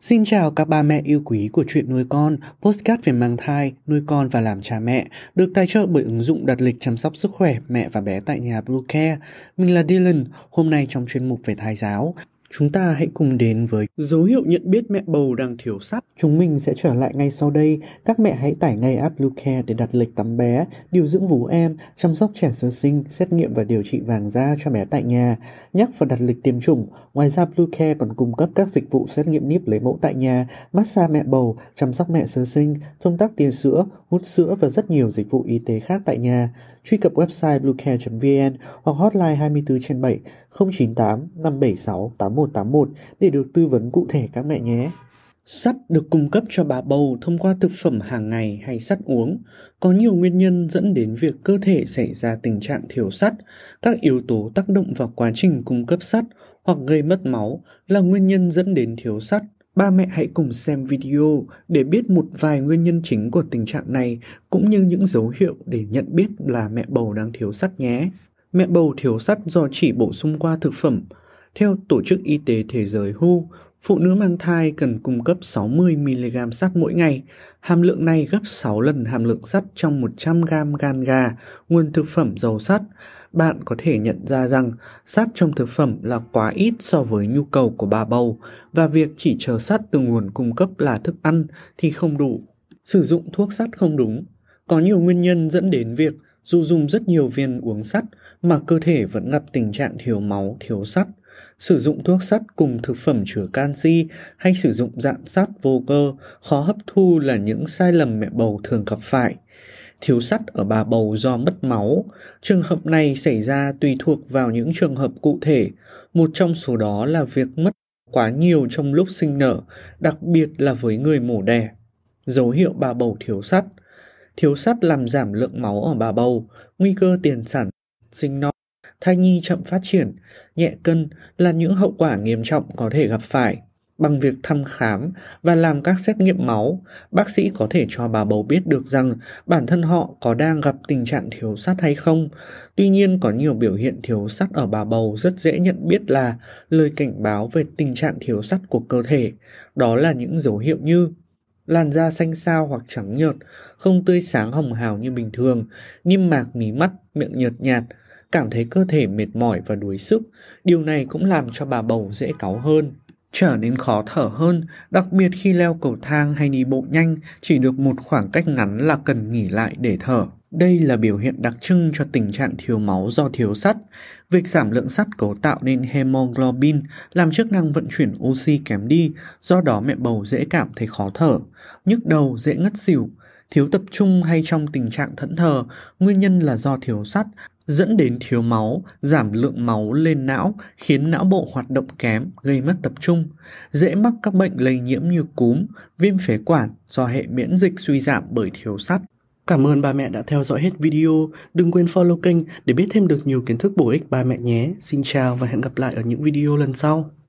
Xin chào các ba mẹ yêu quý của chuyện nuôi con, postcard về mang thai, nuôi con và làm cha mẹ, được tài trợ bởi ứng dụng đặt lịch chăm sóc sức khỏe mẹ và bé tại nhà Blue Care. Mình là Dylan, hôm nay trong chuyên mục về thai giáo, Chúng ta hãy cùng đến với dấu hiệu nhận biết mẹ bầu đang thiếu sắt. Chúng mình sẽ trở lại ngay sau đây. Các mẹ hãy tải ngay app Bluecare để đặt lịch tắm bé, điều dưỡng vú em, chăm sóc trẻ sơ sinh, xét nghiệm và điều trị vàng da cho bé tại nhà, nhắc và đặt lịch tiêm chủng. Ngoài ra Bluecare còn cung cấp các dịch vụ xét nghiệm níp lấy mẫu tại nhà, massage mẹ bầu, chăm sóc mẹ sơ sinh, thông tắc tiền sữa, hút sữa và rất nhiều dịch vụ y tế khác tại nhà. Truy cập website bluecare.vn hoặc hotline 24 trên 7 098 576 8181 để được tư vấn cụ thể các mẹ nhé. Sắt được cung cấp cho bà bầu thông qua thực phẩm hàng ngày hay sắt uống. Có nhiều nguyên nhân dẫn đến việc cơ thể xảy ra tình trạng thiếu sắt. Các yếu tố tác động vào quá trình cung cấp sắt hoặc gây mất máu là nguyên nhân dẫn đến thiếu sắt. Ba mẹ hãy cùng xem video để biết một vài nguyên nhân chính của tình trạng này cũng như những dấu hiệu để nhận biết là mẹ bầu đang thiếu sắt nhé. Mẹ bầu thiếu sắt do chỉ bổ sung qua thực phẩm. Theo Tổ chức Y tế Thế giới WHO, phụ nữ mang thai cần cung cấp 60mg sắt mỗi ngày. Hàm lượng này gấp 6 lần hàm lượng sắt trong 100g gan gà, nguồn thực phẩm giàu sắt bạn có thể nhận ra rằng sắt trong thực phẩm là quá ít so với nhu cầu của bà bầu và việc chỉ chờ sắt từ nguồn cung cấp là thức ăn thì không đủ. Sử dụng thuốc sắt không đúng. Có nhiều nguyên nhân dẫn đến việc dù dùng rất nhiều viên uống sắt mà cơ thể vẫn gặp tình trạng thiếu máu, thiếu sắt. Sử dụng thuốc sắt cùng thực phẩm chứa canxi hay sử dụng dạng sắt vô cơ khó hấp thu là những sai lầm mẹ bầu thường gặp phải thiếu sắt ở bà bầu do mất máu. Trường hợp này xảy ra tùy thuộc vào những trường hợp cụ thể, một trong số đó là việc mất quá nhiều trong lúc sinh nở, đặc biệt là với người mổ đẻ. Dấu hiệu bà bầu thiếu sắt Thiếu sắt làm giảm lượng máu ở bà bầu, nguy cơ tiền sản, sinh non, thai nhi chậm phát triển, nhẹ cân là những hậu quả nghiêm trọng có thể gặp phải. Bằng việc thăm khám và làm các xét nghiệm máu, bác sĩ có thể cho bà bầu biết được rằng bản thân họ có đang gặp tình trạng thiếu sắt hay không. Tuy nhiên có nhiều biểu hiện thiếu sắt ở bà bầu rất dễ nhận biết là lời cảnh báo về tình trạng thiếu sắt của cơ thể. Đó là những dấu hiệu như làn da xanh xao hoặc trắng nhợt, không tươi sáng hồng hào như bình thường, niêm mạc mí mắt, miệng nhợt nhạt, cảm thấy cơ thể mệt mỏi và đuối sức. Điều này cũng làm cho bà bầu dễ cáu hơn trở nên khó thở hơn, đặc biệt khi leo cầu thang hay đi bộ nhanh, chỉ được một khoảng cách ngắn là cần nghỉ lại để thở. Đây là biểu hiện đặc trưng cho tình trạng thiếu máu do thiếu sắt. Việc giảm lượng sắt cấu tạo nên hemoglobin làm chức năng vận chuyển oxy kém đi, do đó mẹ bầu dễ cảm thấy khó thở, nhức đầu, dễ ngất xỉu. Thiếu tập trung hay trong tình trạng thẫn thờ, nguyên nhân là do thiếu sắt, dẫn đến thiếu máu, giảm lượng máu lên não, khiến não bộ hoạt động kém, gây mất tập trung, dễ mắc các bệnh lây nhiễm như cúm, viêm phế quản do hệ miễn dịch suy giảm bởi thiếu sắt. Cảm ơn ba mẹ đã theo dõi hết video. Đừng quên follow kênh để biết thêm được nhiều kiến thức bổ ích ba mẹ nhé. Xin chào và hẹn gặp lại ở những video lần sau.